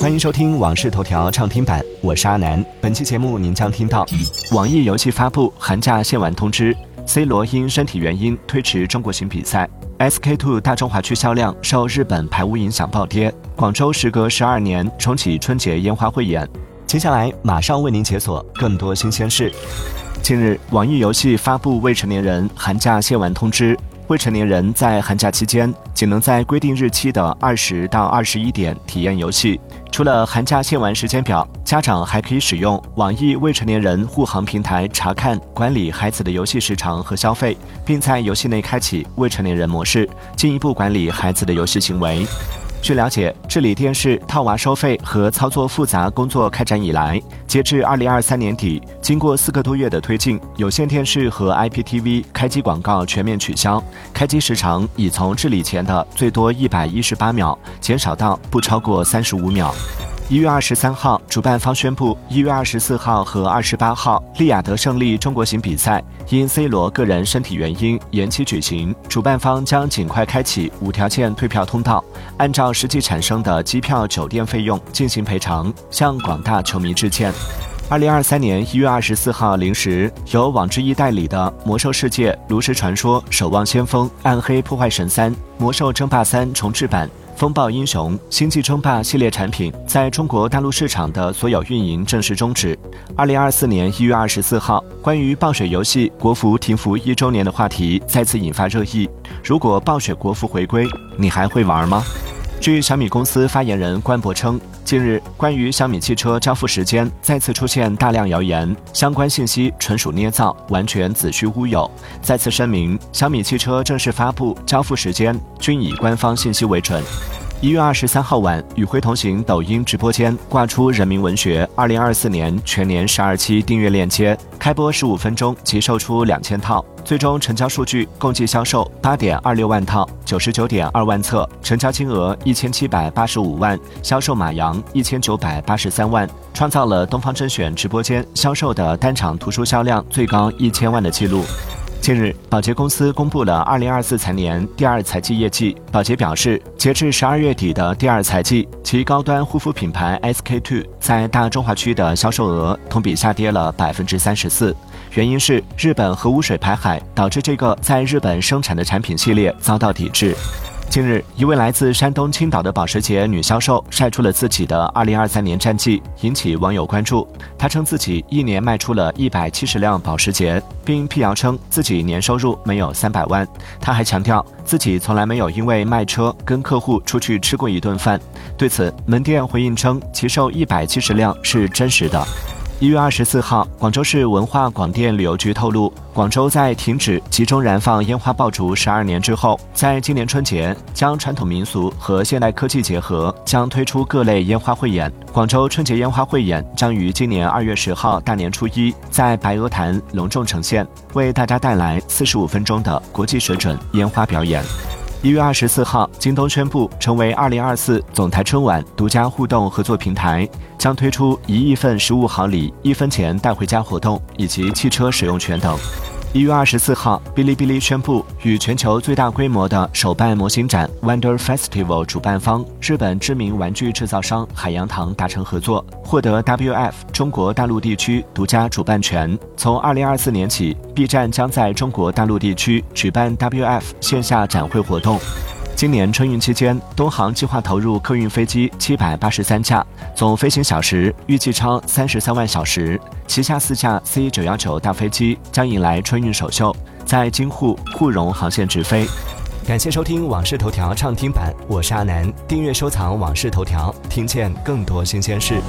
欢迎收听《往事头条》畅听版，我是阿南。本期节目您将听到：网易游戏发布寒假限玩通知；C 罗因身体原因推迟中国行比赛；SK two 大中华区销量受日本排污影响暴跌；广州时隔十二年重启春节烟花汇演。接下来马上为您解锁更多新鲜事。近日，网易游戏发布未成年人寒假限玩通知。未成年人在寒假期间仅能在规定日期的二十到二十一点体验游戏。除了寒假限玩时间表，家长还可以使用网易未成年人护航平台查看管理孩子的游戏时长和消费，并在游戏内开启未成年人模式，进一步管理孩子的游戏行为。据了解，治理电视套娃收费和操作复杂工作开展以来，截至二零二三年底，经过四个多月的推进，有线电视和 IPTV 开机广告全面取消，开机时长已从治理前的最多一百一十八秒减少到不超过三十五秒。一月二十三号，主办方宣布，一月二十四号和二十八号利雅得胜利中国行比赛因 C 罗个人身体原因延期举行。主办方将尽快开启无条件退票通道，按照实际产生的机票、酒店费用进行赔偿，向广大球迷致歉。二零二三年一月二十四号零时，由网之一代理的《魔兽世界》《炉石传说》《守望先锋》《暗黑破坏神三》《魔兽争霸三重置版》。风暴英雄、星际争霸系列产品在中国大陆市场的所有运营正式终止。二零二四年一月二十四号，关于暴雪游戏国服停服一周年的话题再次引发热议。如果暴雪国服回归，你还会玩吗？据小米公司发言人官博称，近日关于小米汽车交付时间再次出现大量谣言，相关信息纯属捏造，完全子虚乌有。再次声明，小米汽车正式发布交付时间均以官方信息为准。一月二十三号晚，与辉同行抖音直播间挂出人民文学二零二四年全年十二期订阅链接，开播十五分钟即售出两千套，最终成交数据共计销售八点二六万套，九十九点二万册，成交金额一千七百八十五万，销售马洋一千九百八十三万，创造了东方甄选直播间销售的单场图书销量最高一千万的记录。近日，宝洁公司公布了二零二四财年第二财季业绩。宝洁表示，截至十二月底的第二财季，其高端护肤品牌 SK two 在大中华区的销售额同比下跌了百分之三十四，原因是日本核污水排海导致这个在日本生产的产品系列遭到抵制。近日，一位来自山东青岛的保时捷女销售晒出了自己的2023年战绩，引起网友关注。她称自己一年卖出了一百七十辆保时捷，并辟谣称自己年收入没有三百万。她还强调自己从来没有因为卖车跟客户出去吃过一顿饭。对此，门店回应称其售一百七十辆是真实的。一月二十四号，广州市文化广电旅游局透露，广州在停止集中燃放烟花爆竹十二年之后，在今年春节将传统民俗和现代科技结合，将推出各类烟花汇演。广州春节烟花汇演将于今年二月十号大年初一在白鹅潭隆重呈现，为大家带来四十五分钟的国际水准烟花表演。一月二十四号，京东宣布成为二零二四总台春晚独家互动合作平台，将推出一亿份实物好礼、一分钱带回家活动以及汽车使用权等。一月二十四号，哔哩哔哩宣布与全球最大规模的手办模型展 Wonder Festival 主办方日本知名玩具制造商海洋堂达成合作，获得 WF 中国大陆地区独家主办权。从二零二四年起，B 站将在中国大陆地区举办 WF 线下展会活动。今年春运期间，东航计划投入客运飞机七百八十三架，总飞行小时预计超三十三万小时。旗下四架 C 九幺九大飞机将迎来春运首秀，在京沪沪蓉航线直飞。感谢收听《往事头条》畅听版，我是阿南。订阅收藏《往事头条》，听见更多新鲜事。